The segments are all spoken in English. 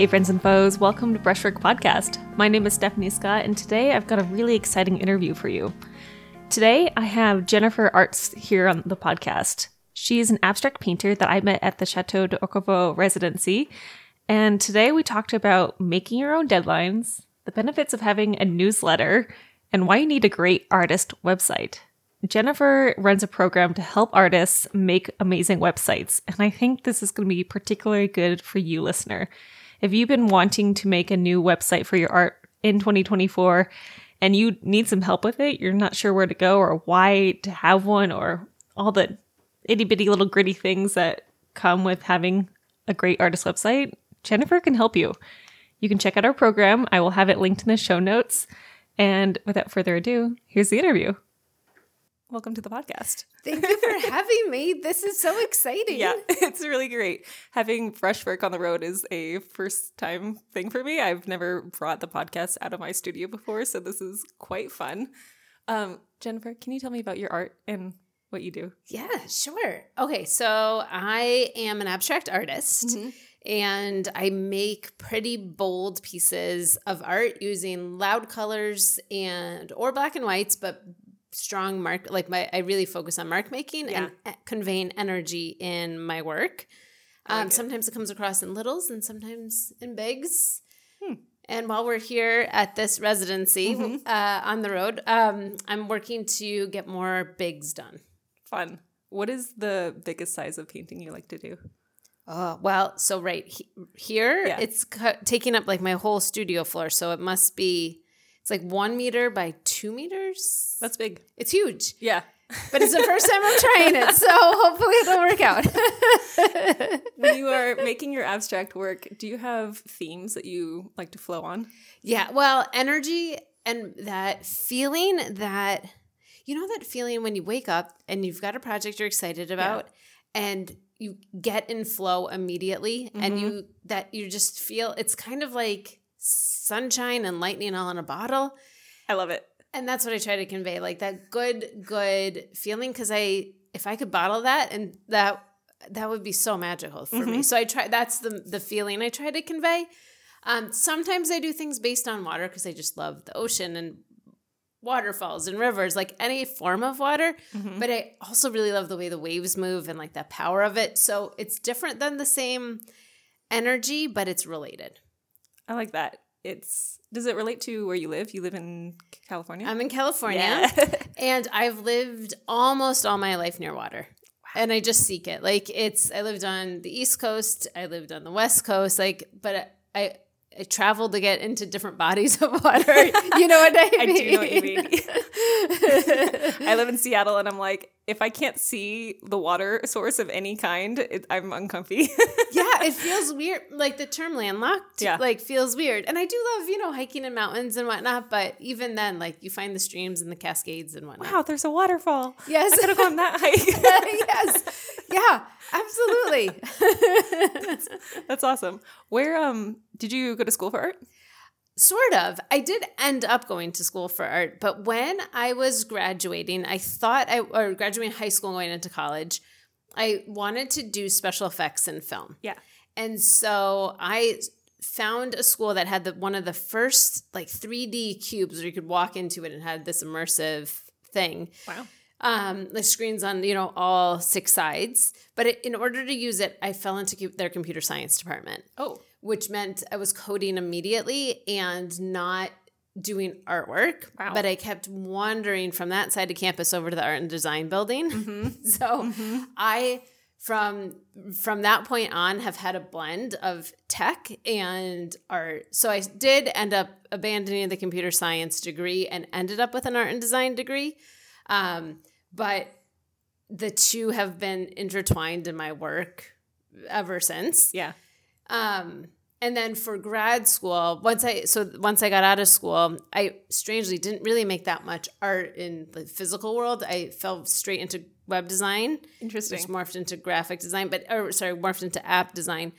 Hey, friends and foes, welcome to Brushwork Podcast. My name is Stephanie Scott, and today I've got a really exciting interview for you. Today, I have Jennifer Arzt here on the podcast. She is an abstract painter that I met at the Chateau de Orquevaux residency, and today we talked about making your own deadlines, the benefits of having a newsletter, and why you need a great artist website. Jennifer runs a program to help artists make amazing websites, and I think this is going to be particularly good for you, listener. If you've been wanting to make a new website for your art in 2024 and you need some help with it, you're not sure where to go or why to have one or all the itty bitty little gritty things that come with having a great artist website, Jennifer can help you. You can check out our program. I will have it linked in the show notes. And without further ado, here's the interview. Welcome to the podcast. Thank you for having me. This is so exciting. Yeah, it's really great. Having Brushwork on the road is a first time thing for me. I've never brought the podcast out of my studio before, so this is quite fun. Um, Jennifer, can you tell me about your art and what you do? Yeah, sure. Okay, so I am an abstract artist. Mm-hmm. And I make pretty bold pieces of art using loud colors and or black and whites, but strong mark like my I really focus on mark making Yeah. and conveying energy in my work. I like Um, it. sometimes it comes across in littles and sometimes in bigs. Hmm. And while we're here at this residency Mhm. uh, on the road, um, I'm working to get more bigs done. Fun. What is the biggest size of painting you like to do? Oh well, so right he- here Yeah. it's cu- taking up like my whole studio floor, so it must be it's like one meter by two meters. That's big. it's huge. Yeah. but it's the first time I'm trying it, so hopefully it'll work out. when you are making your abstract work, do you have themes that you like to flow on? yeah, well, energy and that feeling that you know that feeling when you wake up and you've got a project you're excited about and you get in flow immediately and Mhm. you that you just feel it's kind of like sunshine and lightning all in a bottle. I love it. And that's what I try to convey, like that good, good feeling. Cause I, if I could bottle that and that, that would be so magical for me. Mhm. So I try, that's the, the feeling I try to convey. Um, sometimes I do things based on water because I just love the ocean and waterfalls and rivers, like any form of water. Mhm. But I also really love the way the waves move and like the power of it. So it's different than the same energy, but it's related. I like that. It's does it relate to where you live? You live in California? I'm in California. Yeah. And I've lived almost all my life near water. And I just seek it. Like it's I lived on the East Coast, I lived on the West Coast, like but I I traveled to get into different bodies of water. You know what I mean? I do know what you mean. I live in Seattle and I'm like, if I can't see the water source of any kind, it, I'm uncomfy. yeah, it feels weird. Like the term landlocked, Yeah. like feels weird. And I do love, you know, hiking in mountains and whatnot. But even then, like you find the streams and the cascades and whatnot. wow, there's a waterfall. Yes. I could have gone that hike. yes. Yeah. Absolutely. That's awesome. Where um did you go to school for art? Sort of. I did end up going to school for art, but when I was graduating, I thought I or graduating high school and going into college, I wanted to do special effects in film. Yeah. And so I found a school that had the one of the first like 3D cubes where you could walk into it and had this immersive thing Wow. um, the screens on you know all six sides. But it, in order to use it, I fell into their computer science department Oh. Which meant I was coding immediately and not doing artwork. Wow. But I kept wandering from that side of campus over to the art and design building. Mm-hmm. So I from from that point on have had a blend of tech and art. So I did end up abandoning the computer science degree and ended up with an art and design degree. Um, but the two have been intertwined in my work ever since. Yeah. Um, and then for grad school, once I so once I got out of school, I strangely didn't really make that much art in the physical world. I fell straight into web design, Interesting. which morphed into graphic design, but or sorry, morphed into app design.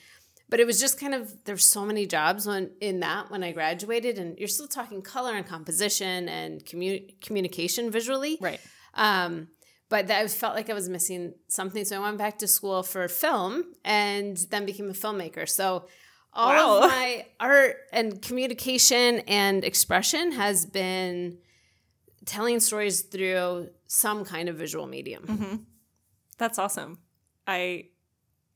But it was just kind of there's so many jobs when in that when I graduated, and you're still talking color and composition and commu- communication visually. Right. Um, but that I felt like I was missing something. So I went back to school for film and then became a filmmaker. So all Wow. of my art and communication and expression has been telling stories through some kind of visual medium. Mm-hmm. That's awesome. I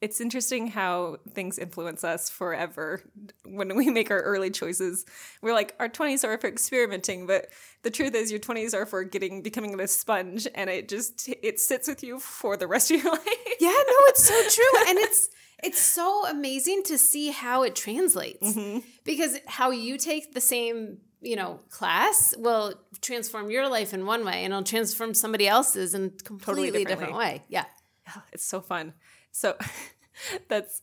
it's interesting how things influence us forever when we make our early choices. We're like our 20s are for experimenting, but the truth is your 20s are for getting becoming this sponge and it just it sits with you for the rest of your life. Yeah, no, it's so true. and it's it's so amazing to see how it translates. Mm-hmm. Because how you take the same, you know, class will transform your life in one way and it'll transform somebody else's in a completely different way. Yeah. Yeah, it's so fun. So that's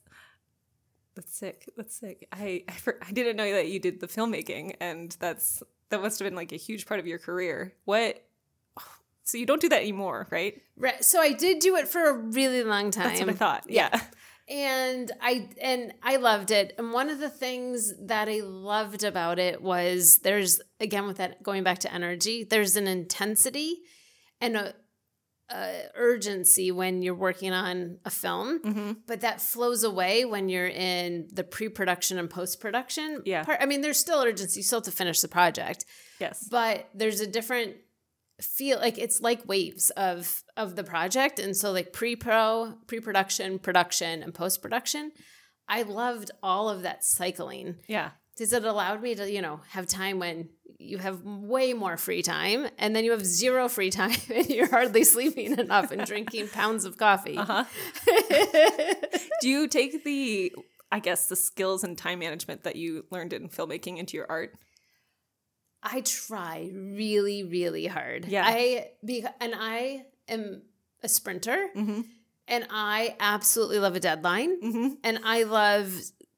that's sick. That's sick. I I, for, I didn't know that you did the filmmaking, and that's that must have been like a huge part of your career. What? So you don't do that anymore, right? Right. So I did do it for a really long time. That's what I thought. Yeah. and i and i loved it and one of the things that i loved about it was there's again with that going back to energy there's an intensity and a, a urgency when you're working on a film Mm-hmm. but that flows away when you're in the pre-production and post-production Yeah. part i mean there's still urgency you still have to finish the project Yes. but there's a different feel like it's like waves of of the project and so like pre-pro pre-production production and post-production i loved all of that cycling Yeah. Because it allowed me to you know have time when you have way more free time and then you have zero free time and you're hardly sleeping enough and drinking pounds of coffee Uh-huh. Do you take the I guess the skills and time management that you learned in filmmaking into your art? I try really, really hard. Yeah. I be and I am a sprinter, Mm-hmm. and I absolutely love a deadline, Mm-hmm. and I love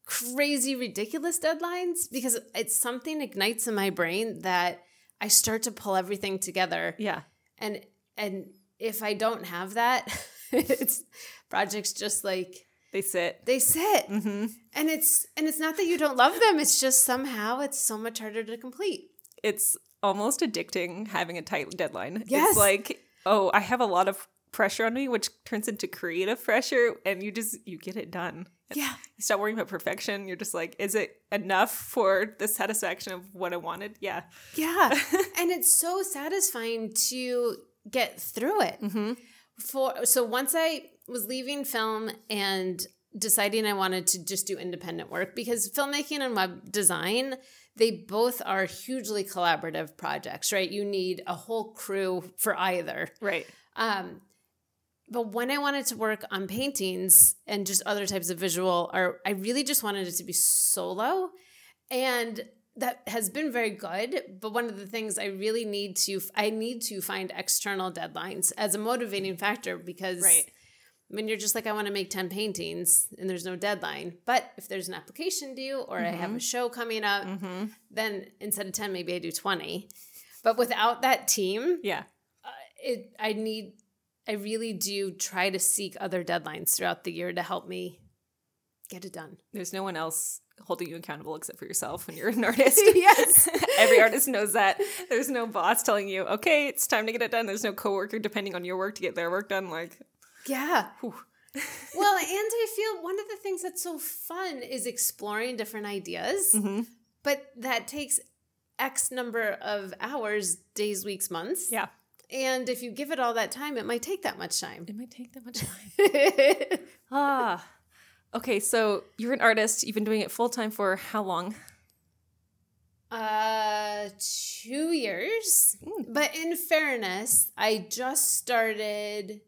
crazy, ridiculous deadlines because it's something ignites in my brain that I start to pull everything together, Yeah. and and if I don't have that, it's projects just like They sit. they sit, Mm-hmm. and it's and it's not that you don't love them; it's just somehow it's so much harder to complete. It's almost addicting having a tight deadline. Yes. It's like, oh, I have a lot of pressure on me, which turns into creative pressure, and you just you get it done. Yeah. You stop worrying about perfection. You're just like, is it enough for the satisfaction of what I wanted? Yeah. Yeah. and it's so satisfying to get through it. Mm-hmm. For so once I was leaving film and deciding I wanted to just do independent work because filmmaking and web design they both are hugely collaborative projects, right? You need a whole crew for either. Right. Um, but when I wanted to work on paintings and just other types of visual art, I really just wanted it to be solo. And that has been very good. But one of the things I really need to, I need to find external deadlines as a motivating factor because Right. when you're just like, I want to make 10 paintings and there's no deadline. But if there's an application due or I have a show coming up, Mm-hmm. then instead of 10, maybe I do 20. But without that team, Yeah. it I need I really do try to seek other deadlines throughout the year to help me get it done. There's no one else holding you accountable except for yourself when you're an artist. yes. Every artist knows that. There's no boss telling you, okay, it's time to get it done. There's no coworker depending on your work to get their work done. Like, Yeah. whew. Well, and I feel one of the things that's so fun is exploring different ideas, Mm-hmm. but that takes X number of hours, days, weeks, months. yeah, And if you give it all that time, it might take that much time. it might take that much time. ah. Okay, so you're an artist. You've been doing it full time for how long? Uh, two years. Mm. But in fairness, I just started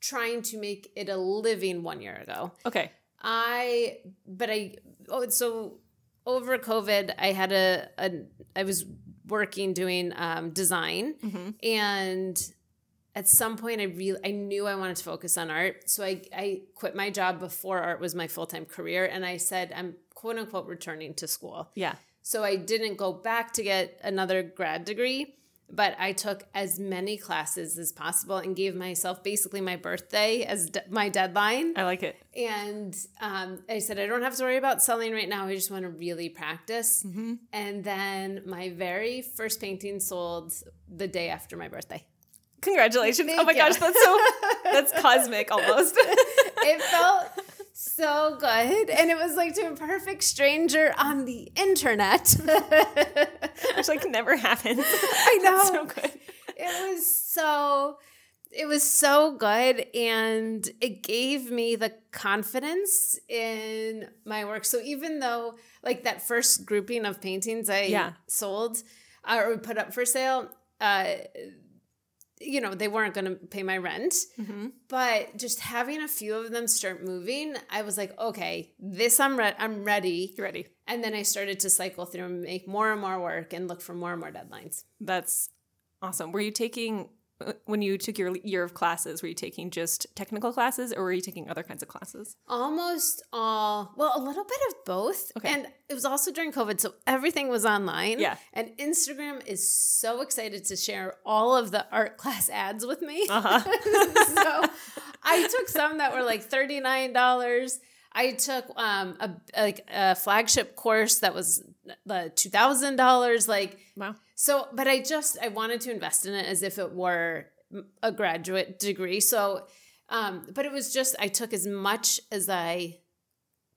trying to make it a living one year ago. Okay. I, but I, oh, so over COVID, I had a, a I was working doing um, design, Mm-hmm. and at some point, I really I knew I wanted to focus on art, so I I quit my job before art was my full time career, and I said I'm quote unquote returning to school. Yeah. So I didn't go back to get another grad degree, but I took as many classes as possible and gave myself basically my birthday as de- my deadline. I like it. And um, I said, I don't have to worry about selling right now. I just want to really practice. Mm-hmm. And then my very first painting sold the day after my birthday. Congratulations. Thank oh my you. gosh, that's so that's cosmic almost. It felt so good. And it was like to a perfect stranger on the internet. Which like never happened. I know. so good. It was so it was so good and it gave me the confidence in my work. So even though like that first grouping of paintings I Yeah. sold uh, or put up for sale, uh you know, they weren't going to pay my rent. Mm-hmm. But just having a few of them start moving, I was like, okay, this I'm re- I'm ready. You ready? And then I started to cycle through and make more and more work and look for more and more deadlines. That's awesome. Were you taking when you took your year of classes? Were you taking just technical classes, or were you taking other kinds of classes? Almost all, well, a little bit of both. Okay. And it was also during COVID, so everything was online. Yeah. And Instagram is so excited to share all of the art class ads with me. Uh huh. so I took some that were like $39. I took um a like a flagship course that was the two thousand dollars. Like wow. So, but I just I wanted to invest in it as if it were a graduate degree. So, um, but it was just I took as much as I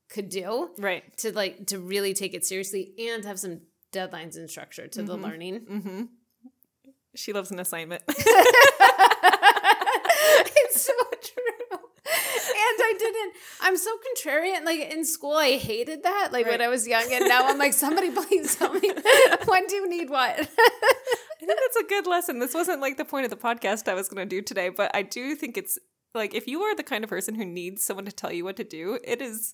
could do Right. to like to really take it seriously and have some deadlines and structure to the learning. Mm-hmm. She loves an assignment. it's so true. And I didn't. I'm so contrarian. Like in school, I hated that. Like when I was young, and now I'm like, somebody please tell me when do you need what. I think that's a good lesson. This wasn't like the point of the podcast I was going to do today, but I do think it's like if you are the kind of person who needs someone to tell you what to do, it is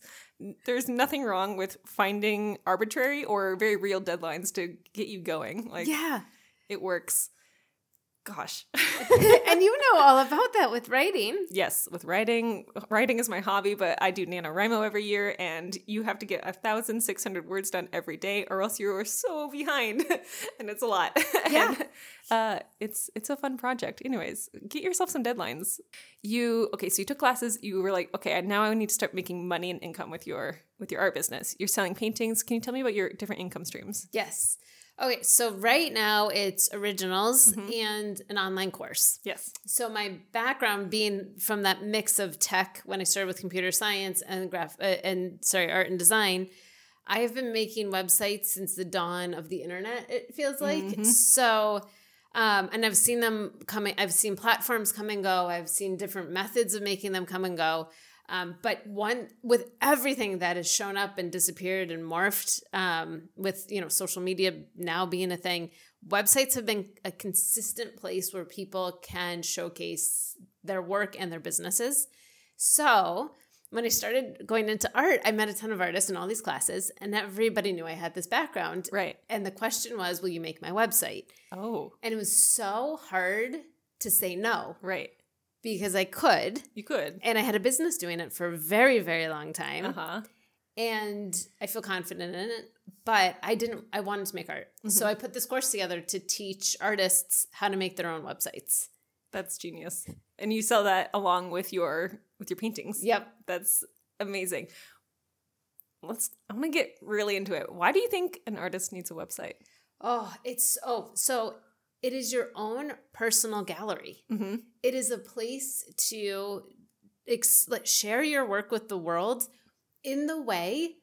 there's nothing wrong with finding arbitrary or very real deadlines to get you going. Like yeah, it works. Gosh. and you know all about that with writing. yes, with writing, writing is my hobby, but I do NaNoWriMo every year and you have to get a thousand six hundred words done every day or else you are so behind. and it's a lot. Yeah. And, uh it's it's a fun project. Anyways, get yourself some deadlines. You okay, so you took classes, you were like, okay, now I need to start making money and income with your with your art business. You're selling paintings. Can you tell me about your different income streams? Yes. Okay, so right now it's originals Mm-hmm. and an online course. Yes. So my background being from that mix of tech when I started with computer science and graph uh, and sorry art and design, I have been making websites since the dawn of the internet. It feels like Mhm. so. Um, and I've seen them coming. I've seen platforms come and go. I've seen different methods of making them come and go. Um, but one with everything that has shown up and disappeared and morphed, um, with you know social media now being a thing, websites have been a consistent place where people can showcase their work and their businesses. So when I started going into art, I met a ton of artists in all these classes, and everybody knew I had this background. Right. And the question was, will you make my website? Oh, And it was so hard to say no right. Because I could. You could. And I had a business doing it for a very, very long time. Uh-huh. And I feel confident in it. But I didn't, I wanted to make art. So Mhm. I put this course together to teach artists how to make their own websites. That's genius. And you sell that along with your with your paintings. Yep. That's amazing. Let's I want to get really into it. Why do you think an artist needs a website? Oh, it's, oh, so it is your own personal gallery. Mm-hmm. It is a place to ex- like, share your work with the world in the way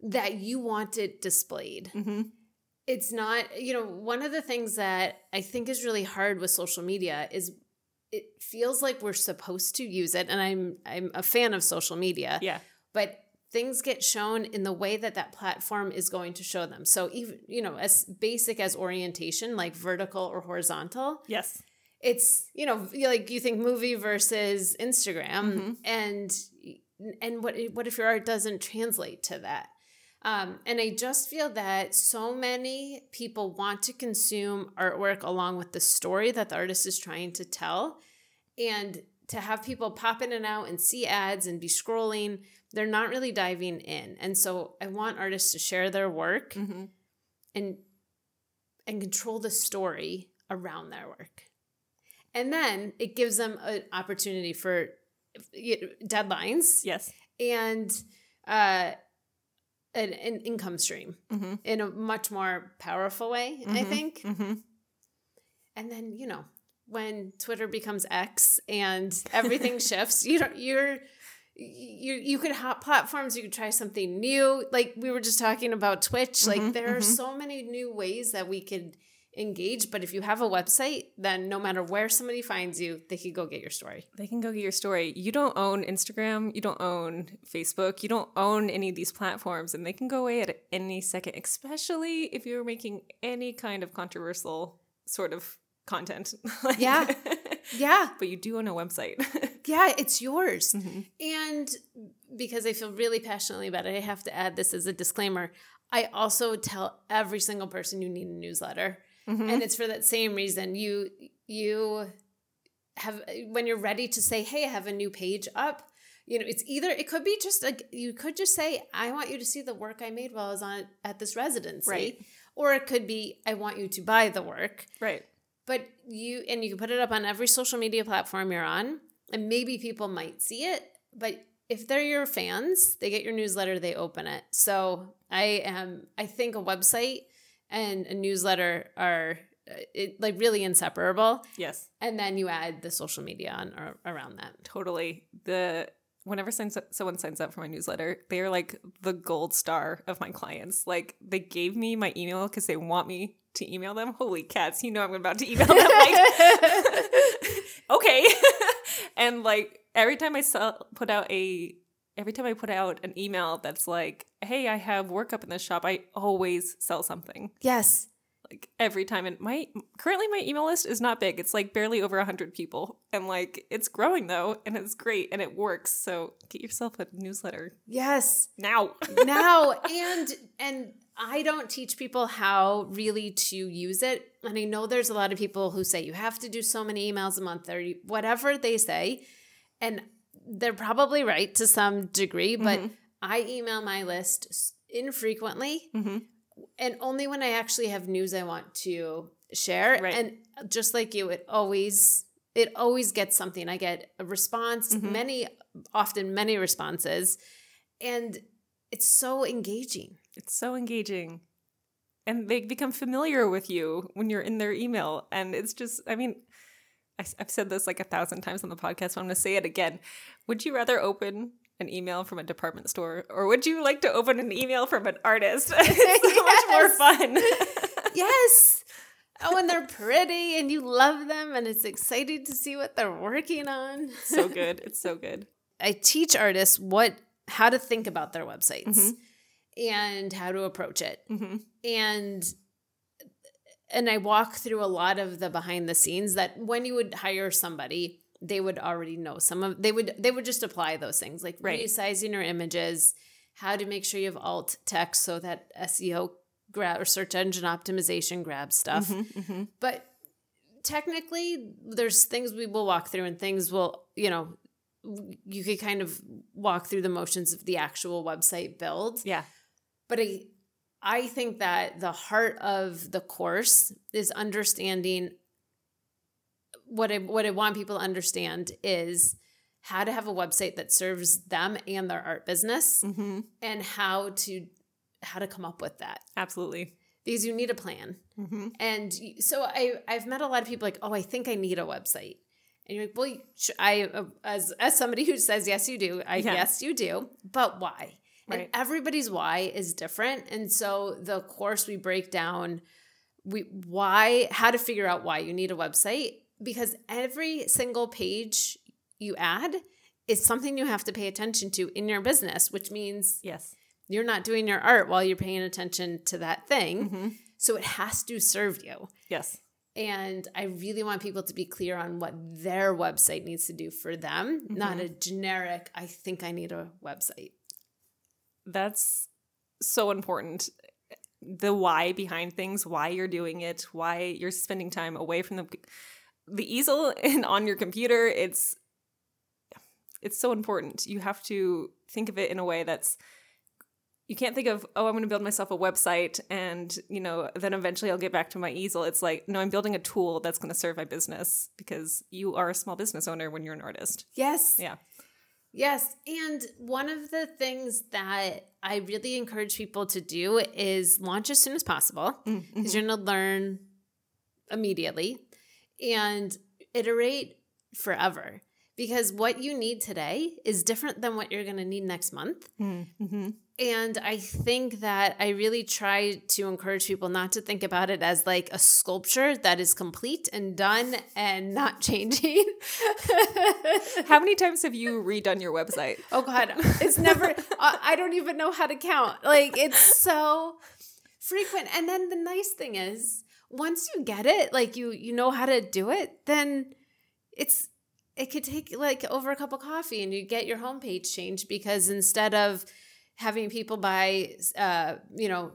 that you want it displayed. Mm-hmm. It's not, you know, one of the things that I think is really hard with social media is it feels like we're supposed to use it and I'm I'm a fan of social media, Yeah. but things get shown in the way that that platform is going to show them. So even, you know, as basic as orientation like vertical or horizontal, Yes. it's you know like you think movie versus instagram Mhm. and and what what if your art doesn't translate to that um, and i just feel that so many people want to consume artwork along with the story that the artist is trying to tell and to have people pop in and out and see ads and be scrolling they're not really diving in and so i want artists to share their work Mm-hmm. and and control the story around their work. And then it gives them an opportunity for deadlines Yes. and uh, an, an income stream Mm-hmm. in a much more powerful way, I Mhm. think. Mm-hmm. And then, you know, when Twitter becomes X and everything shifts, you don't you're you you could hop platforms you could try something new like we were just talking about twitch like Mhm, there are mhm. so many new ways that we could engage but if you have a website then no matter where somebody finds you they could go get your story They can go get your story. You don't own Instagram, you don't own Facebook, you don't own any of these platforms, and they can go away at any second, especially if you're making any kind of controversial sort of content. Like- Yeah. yeah but you do own a website. yeah it's yours Mhm. And because I feel really passionately about it, I have to add this as a disclaimer. I also tell every single person you need a newsletter. Mhm. And it's for that same reason. You you have when you're ready to say, "Hey, I have a new page up." You know, it's either it could be just like you could just say, "I want you to see the work I made while I was on at this residency." Right. Or it could be, "I want you to buy the work." right. But you and you can put it up on every social media platform you're on, and maybe people might see it. But if they're your fans, they get your newsletter, they open it. So I am. I think a website and a newsletter are uh, it, like really inseparable. Yes. And then you add the social media on or around that. Totally. The whenever someone signs up for my newsletter, they are like the gold star of my clients. Like they gave me my email because they want me to email them. Holy cats, you know I'm about to email them. Like, okay. and like every time I sell, put out a every time I put out an email that's like, "Hey, I have work up in this shop," I always sell something. yes. Like every time, and my currently my email list is not big. It's like barely over hundred people, and like it's growing though, and it's great and it works. So get yourself a newsletter Yes. now. now and and I don't teach people how really to use it. And I know there's a lot of people who say you have to do so many emails a month or whatever they say. And they're probably right to some degree, but Mhm. I email my list infrequently hmm and only when I actually have news I want to share. Right. And just like you, it always it always gets something. I get a response, Mhm. many often many responses, and it's so engaging. It's so engaging. And they become familiar with you when you're in their email. And it's just, I mean, I, have said this like a thousand times on the podcast, so I'm going to say it again. Would you rather open an email from a department store or would you like to open an email from an artist? it's so much more fun. yes. Oh, and they're pretty and you love them and it's exciting to see what they're working on. so good. It's so good. I teach artists what how to think about their websites Mhm. and how to approach it. hmm And and I walk through a lot of the behind the scenes that when you would hire somebody, they would already know some of they would they would just apply those things like Right. resizing your images, how to make sure you have alt text so that SEO grab or search engine optimization grabs stuff. hmm hmm But technically, there's things we will walk through, and things will, you know, you could kind of walk through the motions of the actual website build. Yeah. But I, I think that the heart of the course is understanding what I what I want people to understand is how to have a website that serves them and their art business hmm and how to how to come up with that Absolutely. because you need a plan. hmm And so I I've met a lot of people like, "Oh, I think I need a website." And you're like, "Well, I uh, as as somebody who says yes you do. I Yeah. yes you do. But why?" Right. And everybody's why is different. And so the course we break down we why how to figure out why you need a website because every single page you add is something you have to pay attention to in your business, which means Yes. you're not doing your art while you're paying attention to that thing. hmm So it has to serve you. Yes. And I really want people to be clear on what their website needs to do for them, not a generic, I think I need a website. that's so important the why behind things why you're doing it why you're spending time away from the the easel and on your computer it's it's so important. You have to think of it in a way that's you can't think of oh i'm going to build myself a website and you know then eventually i'll get back to my easel. It's like no i'm building a tool that's going to serve my business because you are a small business owner when you're an artist. Yes. yeah. Yes. And one of the things that I really encourage people to do is launch as soon as possible Mm, because you're going to learn immediately and iterate forever because what you need today is different than what you're going to need next month. Mm-hmm. And I think that I really try to encourage people not to think about it as like a sculpture that is complete and done and not changing. How many times have you redone your website? oh God, it's never, I I don't even know how to count. Like it's so frequent. And then the nice thing is, once you get it, like you you know how to do it, then it's it could take like over a cup of coffee and you get your homepage changed because instead of having people buy uh you know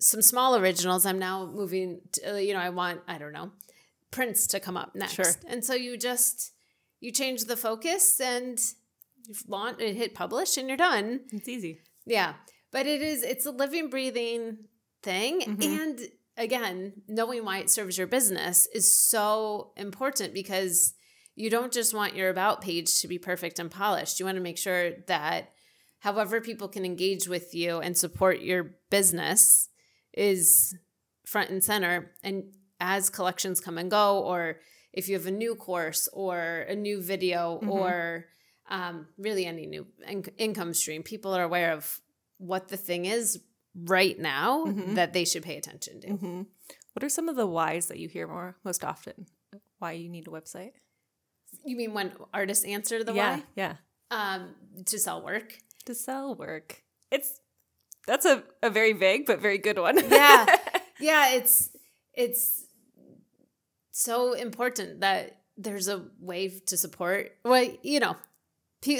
some small originals i'm now moving to, uh, you know i want i don't know prints to come up next Sure. and so you just you change the focus and you launch hit publish and you're done It's easy. yeah. But it is it's a living, breathing thing. Mhm. And again, knowing why it serves your business is so important because you don't just want your about page to be perfect and polished. You want to make sure that however people can engage with you and support your business is front and center. And as collections come and go, or if you have a new course or a new video Mhm. or um, really any new in- income stream, people are aware of what the thing is right now Mhm. that they should pay attention to. Mm-hmm. What are some of the whys that you hear more most often? Why you need a website? You mean when artists answer the yeah, why? yeah. Um, to sell work. To sell work. It's that's a, a very vague but very good one. Yeah. yeah, it's it's so important that there's a way to support. Well, you know,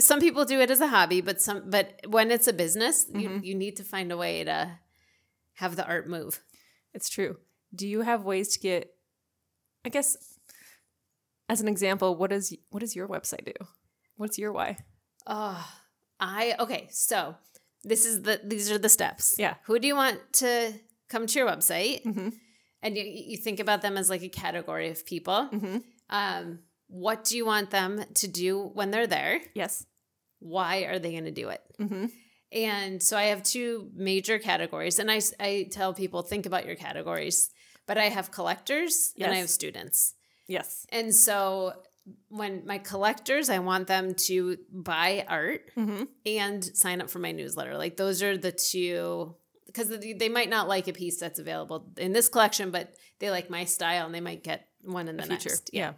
some people do it as a hobby, but some but when it's a business, you Mhm. you need to find a way to have the art move. It's true. Do you have ways to get I guess as an example, what does what does your website do? What's your why? Oh, I okay. So this is the these are the steps. Yeah. Who do you want to come to your website? Mm-hmm. And you, you think about them as like a category of people. Mm-hmm. Um, what do you want them to do when they're there? Yes. Why are they going to do it? Mm-hmm. And so I have two major categories, and I I tell people think about your categories. But I have collectors and I have students. Yes. And so when my collectors, I want them to buy art Mm-hmm. and sign up for my newsletter. Like those are the two because they might not like a piece that's available in this collection, but they like my style and they might get one in the, The future. next. Yeah.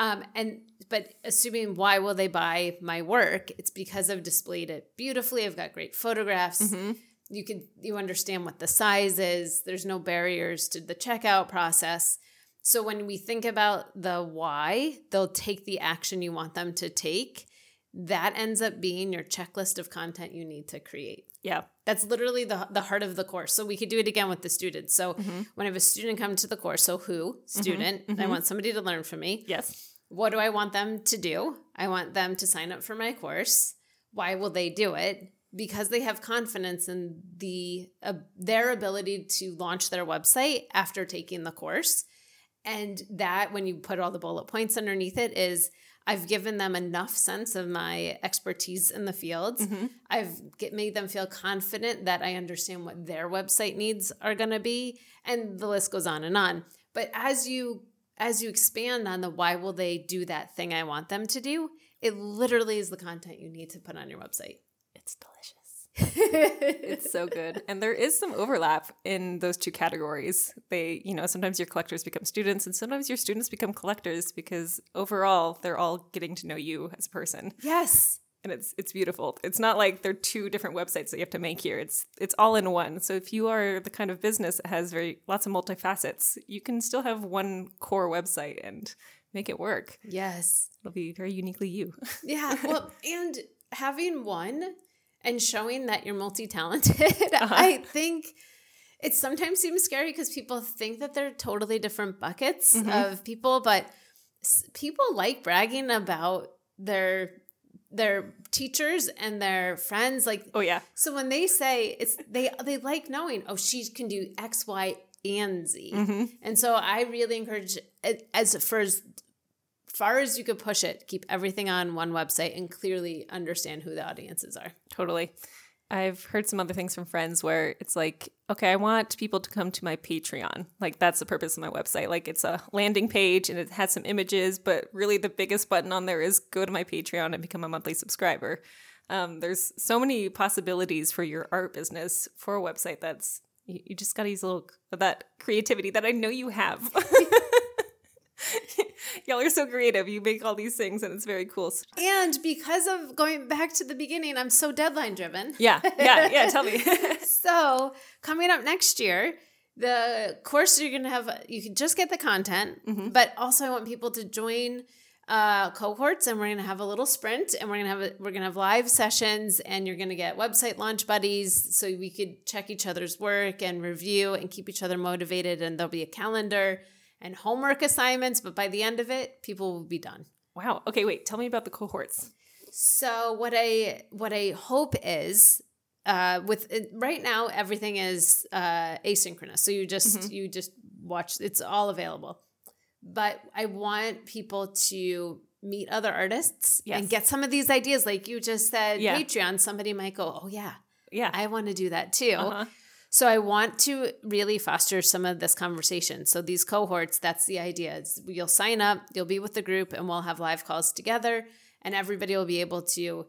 Um, and but assuming why will they buy my work? It's because I've displayed it beautifully. I've got great photographs. Mm-hmm. You can you understand what the size is. There's no barriers to the checkout process. So when we think about the why, they'll take the action you want them to take. That ends up being your checklist of content you need to create. Yeah. That's literally the the heart of the course. So we could do it again with the students. So Mhm. when I have a student come to the course, so who student? I mhm. want somebody to learn from me. Yes. What do I want them to do? I want them to sign up for my course. Why will they do it? Because they have confidence in the uh, their ability to launch their website after taking the course. And that when you put all the bullet points underneath it is I've given them enough sense of my expertise in the field. Mm-hmm. I've get, made them feel confident that I understand what their website needs are going to be, and the list goes on and on. But as you as you expand on the why will they do that thing I want them to do, it literally is the content you need to put on your website. It's delicious. It's so good. And there is some overlap in those two categories. They, you know, sometimes your collectors become students and sometimes your students become collectors because overall they're all getting to know you as a person. yes. And it's it's beautiful. It's not like they're two different websites that you have to make here. It's it's all in one. So if you are the kind of business that has very lots of multifacets, you can still have one core website and make it work. Yes. It'll be very uniquely you. Yeah. Well, and having one and showing that you're multi talented, Uh-huh. I think it sometimes seems scary because people think that they're totally different buckets Mhm. of people, but s- people like bragging about their their teachers and their friends like Oh yeah. so when they say it's they they like knowing oh she can do x y and z hmm and so I really encourage as for as far as you could push it, keep everything on one website and clearly understand who the audiences are. Totally. I've heard some other things from friends where it's like, okay, I want people to come to my Patreon. Like that's the purpose of my website. Like it's a landing page and it has some images, but really the biggest button on there is go to my Patreon and become a monthly subscriber. Um, there's so many possibilities for your art business for a website that's you, you just got to use a little that creativity that I know you have. Y'all are so creative. You make all these things and it's very cool. And because of going back to the beginning, I'm so deadline driven. Yeah, yeah, yeah. Tell me. so, coming up next year, the course you're going to have, you can just get the content, mm-hmm. but also I want people to join uh, cohorts and we're going to have a little sprint and we're going to have a, we're going to have live sessions and you're going to get website launch buddies so we could check each other's work and review and keep each other motivated and there'll be a calendar and homework assignments, but by the end of it, people will be done. Wow. Okay, wait. Tell me about the cohorts. So what I what I hope is uh, with right now everything is uh, asynchronous. So you just mm-hmm. you just watch. It's all available. But I want people to meet other artists yes. and get some of these ideas, like you just said. Yeah. Patreon. Somebody might go, "Oh yeah, yeah, I want to do that too." Uh-huh. So I want to really foster some of this conversation. So these cohorts, that's the idea. Is you'll sign up, you'll be with the group, and we'll have live calls together, and everybody will be able to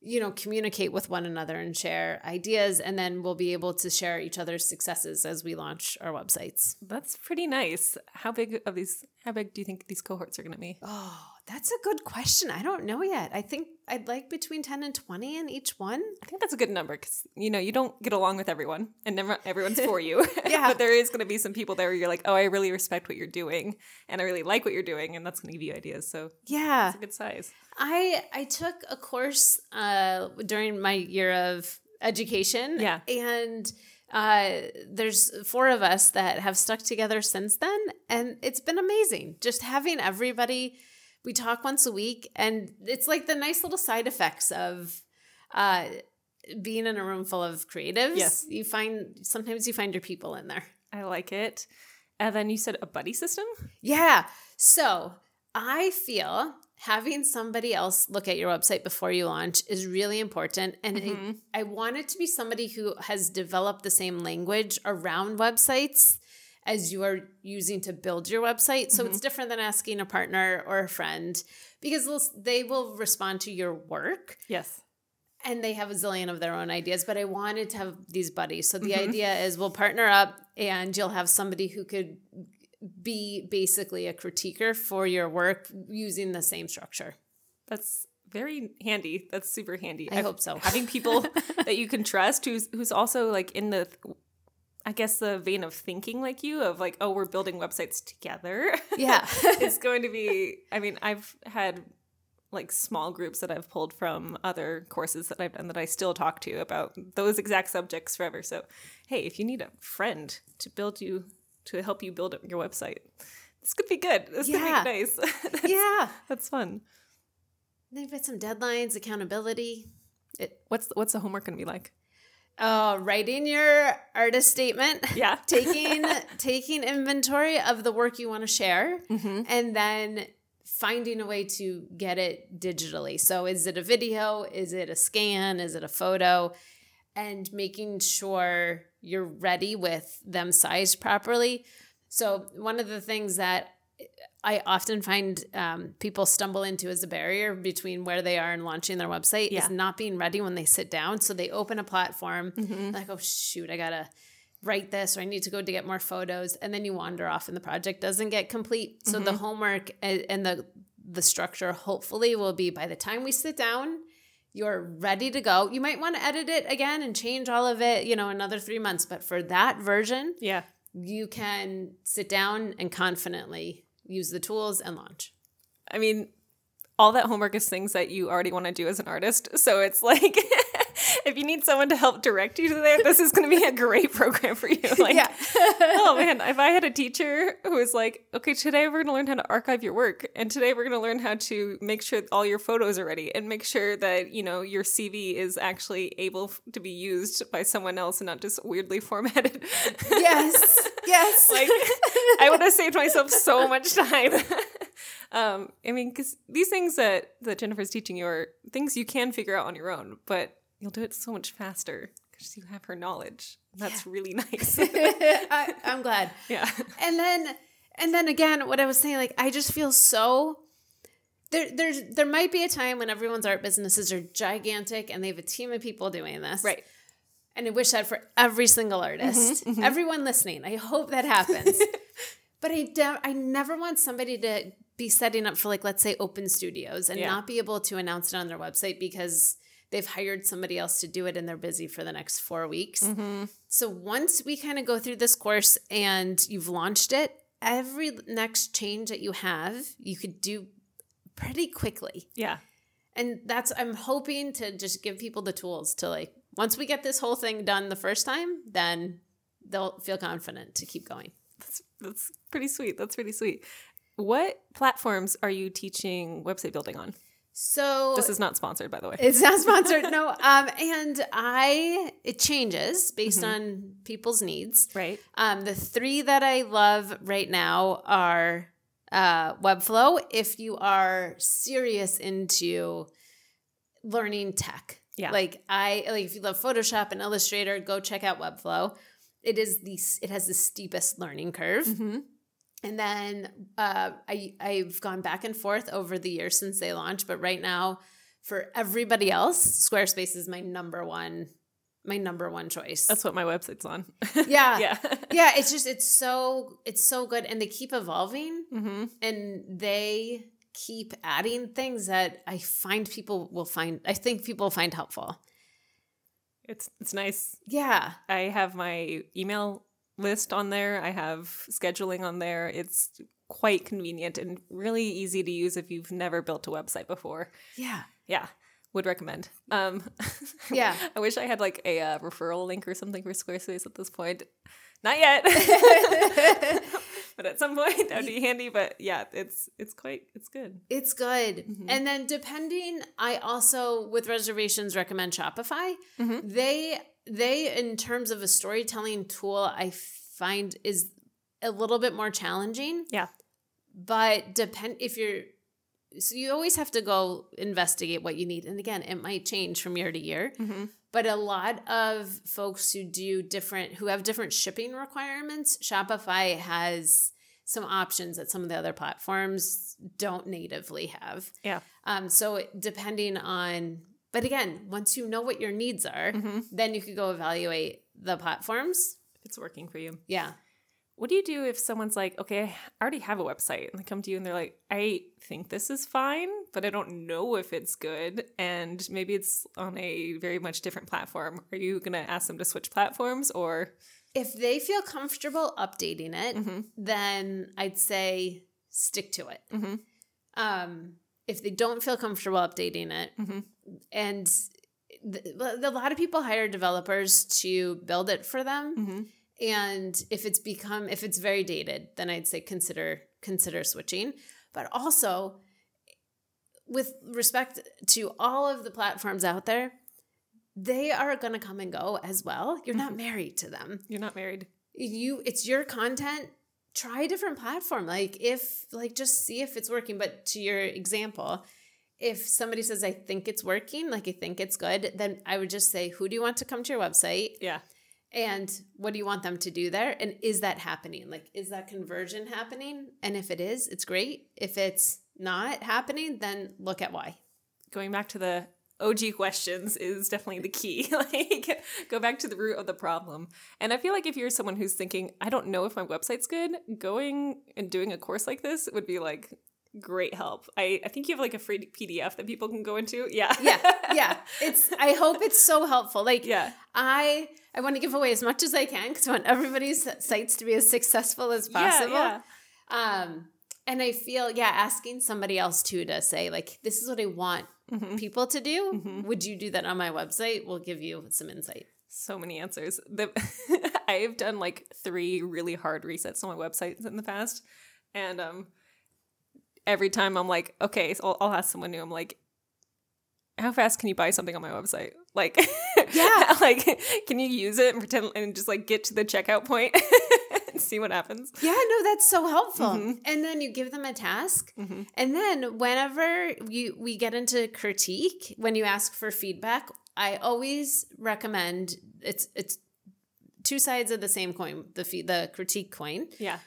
you know communicate with one another and share ideas and then we'll be able to share each other's successes as we launch our websites that's pretty nice how big of these how big do you think these cohorts are going to be oh that's a good question. I don't know yet. I think I'd like between 10 and 20 in each one. I think that's a good number because, you know, you don't get along with everyone and never everyone's for you. yeah. but there is going to be some people there where you're like, oh, I really respect what you're doing and I really like what you're doing. And that's going to give you ideas. So, yeah, it's a good size. I, I took a course uh, during my year of education. Yeah. And uh, there's four of us that have stuck together since then. And it's been amazing just having everybody we talk once a week and it's like the nice little side effects of uh being in a room full of creatives. Yes. You find sometimes you find your people in there. I like it. And then you said a buddy system? Yeah. So i feel having somebody else look at your website before you launch is really important and mm-hmm. it, i want it to be somebody who has developed the same language around websites as you are using to build your website. So mm-hmm. it's different than asking a partner or a friend because they will respond to your work. Yes. And they have a zillion of their own ideas, but I wanted to have these buddies. So the mm-hmm. idea is we'll partner up and you'll have somebody who could be basically a critiquer for your work using the same structure. That's very handy. That's super handy. I, I hope so. Having people that you can trust who's who's also like in the I guess the vein of thinking like you of like, oh, we're building websites together. Yeah. it's going to be I mean, I've had like small groups that I've pulled from other courses that I've done that I still talk to about those exact subjects forever. So, hey, if you need a friend to build you to help you build your website, this could be good. This yeah. could be nice. that's, yeah, that's fun. They've got some deadlines, accountability. It, what's what's the homework going to be like? Uh, writing your artist statement. Yeah. taking taking inventory of the work you want to share, mm-hmm. and then finding a way to get it digitally. So, is it a video? Is it a scan? Is it a photo? And making sure you're ready with them sized properly. So, one of the things that I often find um, people stumble into as a barrier between where they are and launching their website yeah. is not being ready when they sit down. So they open a platform, mm-hmm. like, oh, shoot, I got to write this or I need to go to get more photos. And then you wander off and the project doesn't get complete. So mm-hmm. the homework and the, the structure hopefully will be by the time we sit down, you're ready to go. You might want to edit it again and change all of it, you know, another three months. But for that version, yeah, you can sit down and confidently use the tools and launch. I mean, all that homework is things that you already want to do as an artist. So it's like if you need someone to help direct you to there, this is going to be a great program for you. Like, yeah. oh man, if I had a teacher who was like, okay, today we're going to learn how to archive your work, and today we're going to learn how to make sure all your photos are ready, and make sure that you know your CV is actually able to be used by someone else and not just weirdly formatted. Yes. Yes. like I would have saved myself so much time. um, I mean, because these things that that Jennifer's teaching you are things you can figure out on your own, but you'll do it so much faster because you have her knowledge. That's really nice. I, I'm glad. yeah. And then and then again, what I was saying, like I just feel so there there's there might be a time when everyone's art businesses are gigantic and they have a team of people doing this. Right. And I wish that for every single artist. Mm-hmm, mm-hmm. Everyone listening. I hope that happens. but I de- I never want somebody to be setting up for like let's say open studios and Yeah. not be able to announce it on their website because they've hired somebody else to do it and they're busy for the next 4 weeks. Mm-hmm. So once we kind of go through this course and you've launched it, every next change that you have, you could do pretty quickly. Yeah. And that's I'm hoping to just give people the tools to like once we get this whole thing done the first time, then they'll feel confident to keep going. That's that's pretty sweet. That's pretty sweet. What platforms are you teaching website building on? So This is not sponsored, by the way. It's not sponsored, no. Um, and I it changes based Mm-hmm. on people's needs. right. Um, the three that I love right now are uh, Webflow. If you are serious into learning tech, Yeah. like I like if you love Photoshop and Illustrator, go check out Webflow. It is the it has the steepest learning curve. Mm-hmm. And then uh, I I've gone back and forth over the years since they launched, but right now, for everybody else, Squarespace is my number one my number one choice. That's what my website's on. yeah, yeah. yeah. It's just it's so it's so good, and they keep evolving, mm-hmm. and they keep adding things that I find people will find. I think people will find helpful. It's it's nice. Yeah, I have my email list on there. I have scheduling on there. It's quite convenient and really easy to use if you've never built a website before. yeah, Yeah, would recommend. Um, Yeah. I wish I had like a uh, referral link or something for Squarespace at this point. Not yet, but at some point that'd be handy. But yeah, it's it's quite it's good. It's good. Mhm. And then depending, I also with reservations recommend Shopify. Mhm. They they in terms of a storytelling tool, I find is a little bit more challenging. Yeah. But depend if you're so you always have to go investigate what you need. And again, it might change from year to year. Mm-hmm. But a lot of folks who do different, who have different shipping requirements, Shopify has some options that some of the other platforms don't natively have. Yeah. Um, so depending on, but again, once you know what your needs are, Mm-hmm. then you could go evaluate the platforms. If it's working for you. Yeah. What do you do if someone's like, okay, I already have a website, and they come to you and they're like, I think this is fine, but I don't know if it's good, and maybe it's on a very much different platform. Are you gonna ask them to switch platforms, or If they feel comfortable updating it, Mhm. then I'd say stick to it. Mhm. Um, if they don't feel comfortable updating it, Mhm. and th- a lot of people hire developers to build it for them, mm-hmm. and if it's become if it's very dated, then I'd say consider consider switching. But also, with respect to all of the platforms out there, they are going to come and go as well. You're not married to them you're not married? you it's your content try a different platform like if like just see if it's working. But to your example if somebody says i think it's working like i think it's good then i would just say who do you want to come to your website? Yeah. and what do you want them to do there? And is that happening? Like is that conversion happening? And if it is it's great. If it's not happening then look at why. Going back to the OG questions is definitely the key. like, go back to the root of the problem. And I feel like if you're someone who's thinking, I don't know if my website's good, going and doing a course like this would be like great help. I, I think you have like a free PDF that people can go into. Yeah. yeah yeah it's i hope it's so helpful like yeah. I I want to give away as much as I can because I want everybody's sites to be as successful as possible. Yeah. Um, and I feel yeah, asking somebody else too to say like, this is what I want Mhm. people to do. Mhm. Would you do that on my website? We'll give you some insight. So many answers. The, I've done like three really hard resets on my websites in the past. And um, every time I'm like, okay, so I'll, I'll ask someone new. I'm like, how fast can you buy something on my website? Like, Yeah. like, can you use it and pretend and just like get to the checkout point see what happens? Yeah, no, that's so helpful. Mhm. And then you give them a task. Mhm. And then whenever you we get into critique, when you ask for feedback, I always recommend it's it's two sides of the same coin, the fee, the critique coin. Yeah.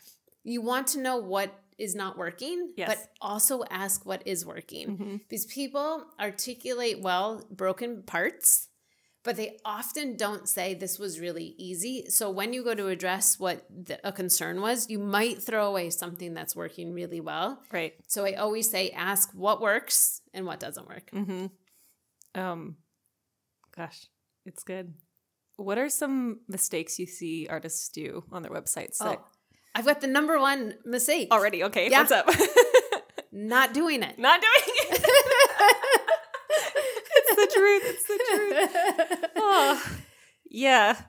You want to know what is not working, Yes. but also ask what is working. hmm Because people articulate well broken parts, but they often don't say this was really easy. So when you go to address what the, a concern was, you might throw away something that's working really well. Right. So I always say ask what works and what doesn't work. Mm-hmm. Um, gosh, it's good. What are some mistakes you see artists do on their websites? That Oh, I've got the number one mistake. already okay. Yeah. What's up? Not doing it. Not doing it. it's the truth. It's the truth. Oh, yeah.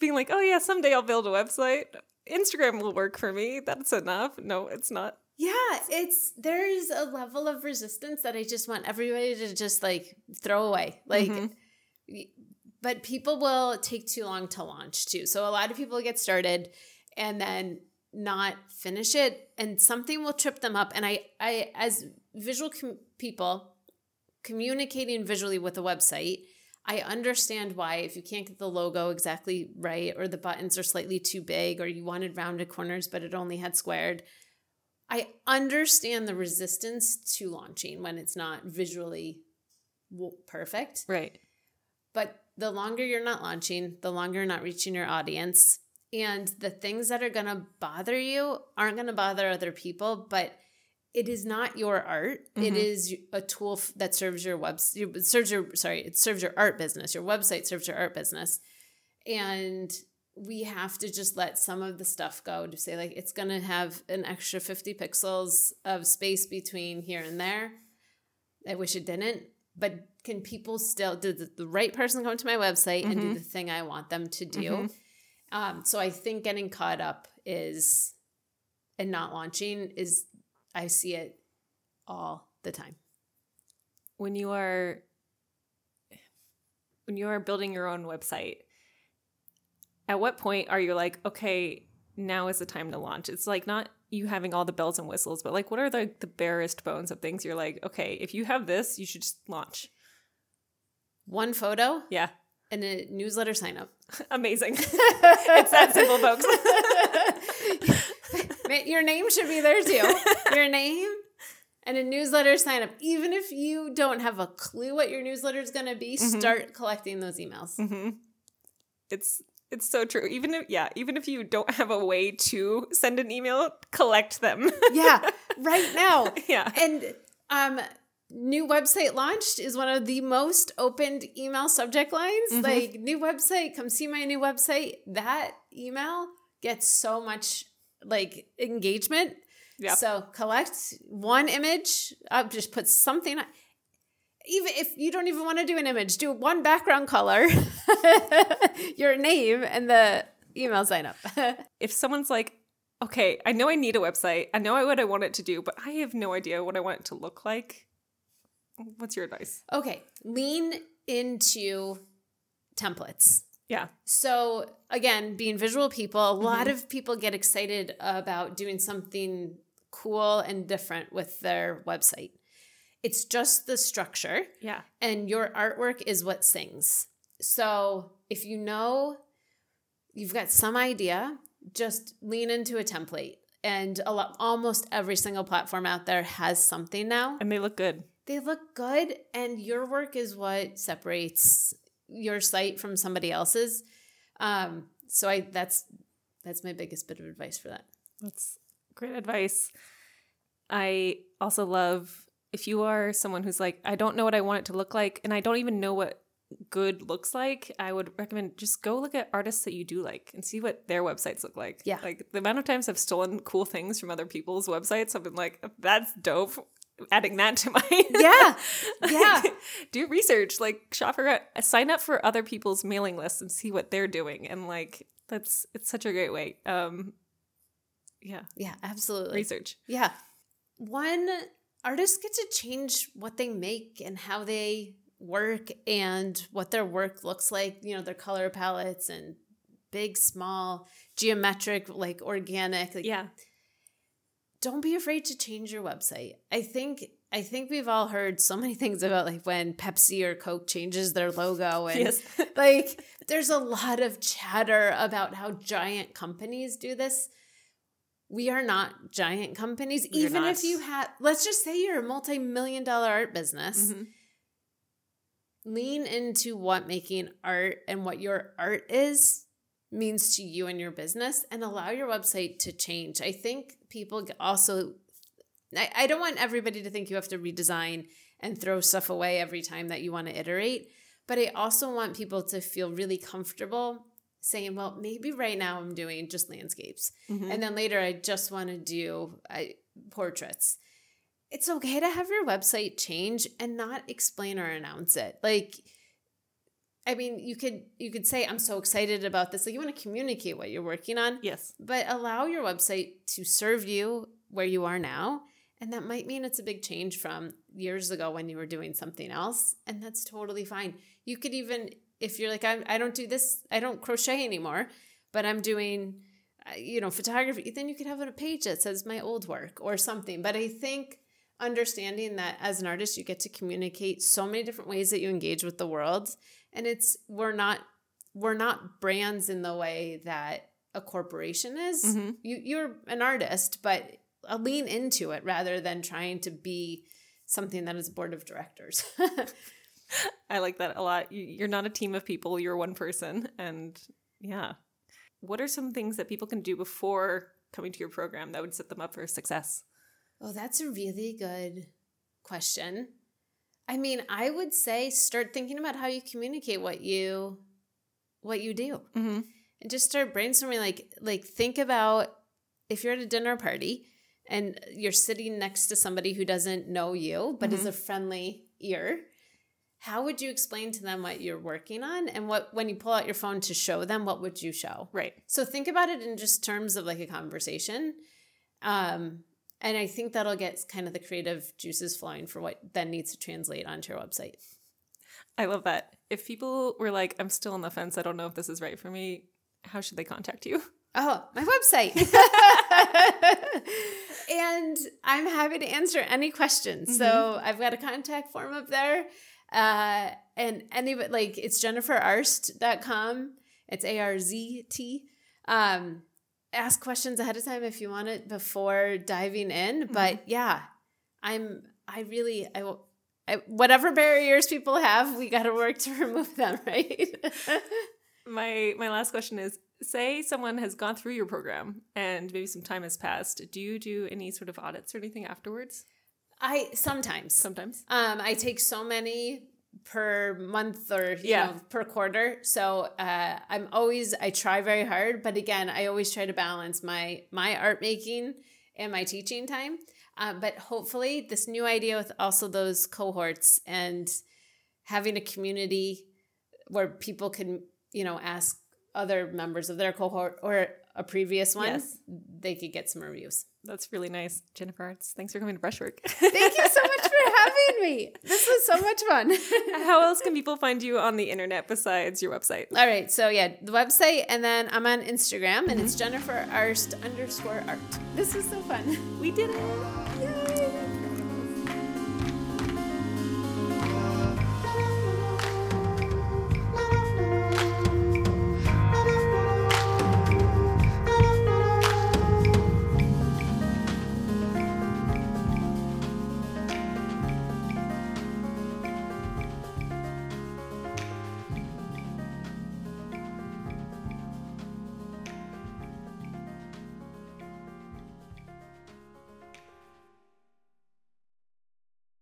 Being like, oh yeah, someday I'll build a website. Instagram will work for me. That's enough. No, it's not. Yeah, it's there's a level of resistance that I just want everybody to just like throw away. Like Mhm. but people will take too long to launch too. So a lot of people get started and then not finish it and something will trip them up and I I as visual com- people communicating visually with a website I understand why if you can't get the logo exactly right or the buttons are slightly too big or you wanted rounded corners but it only had squared. I understand the resistance to launching when it's not visually perfect. Right. But the longer you're not launching, the longer you're not reaching your audience. And the things that are going to bother you aren't going to bother other people, but it is not your art. It Mhm. is a tool f- that serves your web it serves your sorry, it serves your art business. Your website serves your art business. And we have to just let some of the stuff go to say like it's going to have an extra 50 pixels of space between here and there. I wish it didn't, but can people still did the, the right person come to my website and do Mhm. the thing I want them to do? Mhm. Um, so I think getting caught up is and not launching is I see it all the time. when you are when you are building your own website at what point are you like okay now is the time to launch? It's like not you having all the bells and whistles but like what are the the barest bones of things you're like okay if you have this you should just launch. One photo? Yeah. And a newsletter sign up. amazing. It's that simple folks Your name should be there too. Your name and a newsletter sign up. Even if you don't have a clue what your newsletter is going to be, Mhm. start collecting those emails. hmm it's it's so true even if yeah even if you don't have a way to send an email collect them Yeah, right now. yeah And um new website launched is one of the most opened email subject lines. Mhm. Like new website, come see my new website. That email gets so much like engagement. Yeah. So collect one image, uh, just put something on. Even if you don't even want to do an image, do one background color, your name, and the email sign up. if someone's like, okay, I know I need a website, I know what I want it to do, but I have no idea what I want it to look like. What's your advice? Okay, lean into templates. Yeah. So, again, being visual people, a lot mm-hmm. of people get excited about doing something cool and different with their website. It's just the structure, Yeah. and your artwork is what sings. So, if you know you've got some idea, just lean into a template. And a lot, almost every single platform out there has something now And they look good. they look good and your work is what separates your site from somebody else's um so i that's that's my biggest bit of advice for that That's great advice. I also love if you are someone who's like, I don't know what I want it to look like, and I don't even know what good looks like, I would recommend just go look at artists that you do like and see what their websites look like. Yeah. Like the amount of times I've stolen cool things from other people's websites, I've been like, that's dope. Adding that to my Yeah. Yeah. do research, like shop for sign up for other people's mailing lists and see what they're doing. And like that's it's such a great way. Um yeah. yeah absolutely Research. yeah one artists get to change what they make and how they work and what their work looks like you know their color palettes and big small geometric like organic like Yeah. Don't be afraid to change your website. I think I think we've all heard so many things about like when Pepsi or Coke changes their logo and Yes. like there's a lot of chatter about how giant companies do this. We are not giant companies. Are Even not. if you have let's just say you're a multi-million dollar art business. Mhm. Lean into what making art and what your art is means to you and your business and allow your website to change. I think people also I, I don't want everybody to think you have to redesign and throw stuff away every time that you want to iterate. But I also want people to feel really comfortable saying, well, maybe right now I'm doing just landscapes. Mhm. And then later I just want to do I, portraits. It's okay to have your website change and not explain or announce it. Like, I mean, you could you could say, I'm so excited about this. Like you want to communicate what you're working on yes. but allow your website to serve you where you are now. And that might mean it's a big change from years ago when you were doing something else. And that's totally fine. You could even, if you're like, I, I don't do this, I don't crochet anymore, but I'm doing, uh, you know, photography, then you could have a page that says my old work or something. But I think understanding that as an artist, you get to communicate so many different ways that you engage with the world. And it's, we're not, we're not brands in the way that a corporation is. Mhm. You you're an artist, but uh, lean into it rather than trying to be something that is board of directors. I like that a lot. You're not a team of people, you're one person. And yeah. What are some things that people can do before coming to your program that would set them up for success? oh, that's a really good question. I mean, I would say start thinking about how you communicate what you what you do. Mm-hmm. and just start brainstorming like like think about if you're at a dinner party and you're sitting next to somebody who doesn't know you but is Mhm. a friendly ear how would you explain to them what you're working on and what when you pull out your phone to show them what would you show Right. so think about it in just terms of like a conversation um and i think that'll get kind of the creative juices flowing for what then needs to translate onto your website I love that. If people were like, I'm still on the fence, I don't know if this is right for me, how should they contact you? Oh, my website. and I'm happy to answer any questions. So I've got a contact form up there. Uh, and any like it's jenniferarzt.com. It's A R Z T. Um, ask questions ahead of time if you want it before diving in. But yeah, I'm, I really, I will. I, whatever barriers people have, we got to work to remove them, right? My my last question is say someone has gone through your program and maybe some time has passed. Do you do any sort of audits or anything afterwards? I sometimes, Sometimes. Um, I take so many per month or you Yeah. know per quarter. So uh, I'm always I try very hard, but again, I always try to balance my my art making and my teaching time. Uh, but hopefully, this new idea with also those cohorts and having a community where people can you know ask other members of their cohort or a previous one, Yes. they could get some reviews. That's really nice. Jennifer Arzt, thanks for coming to Brushwork. Thank you so much having me. This was so much fun. How else can people find you on the internet besides your website? All right, so yeah, the website, and then I'm on Instagram, and it's mhm. Jennifer Arzt underscore art. This was so fun. We did it.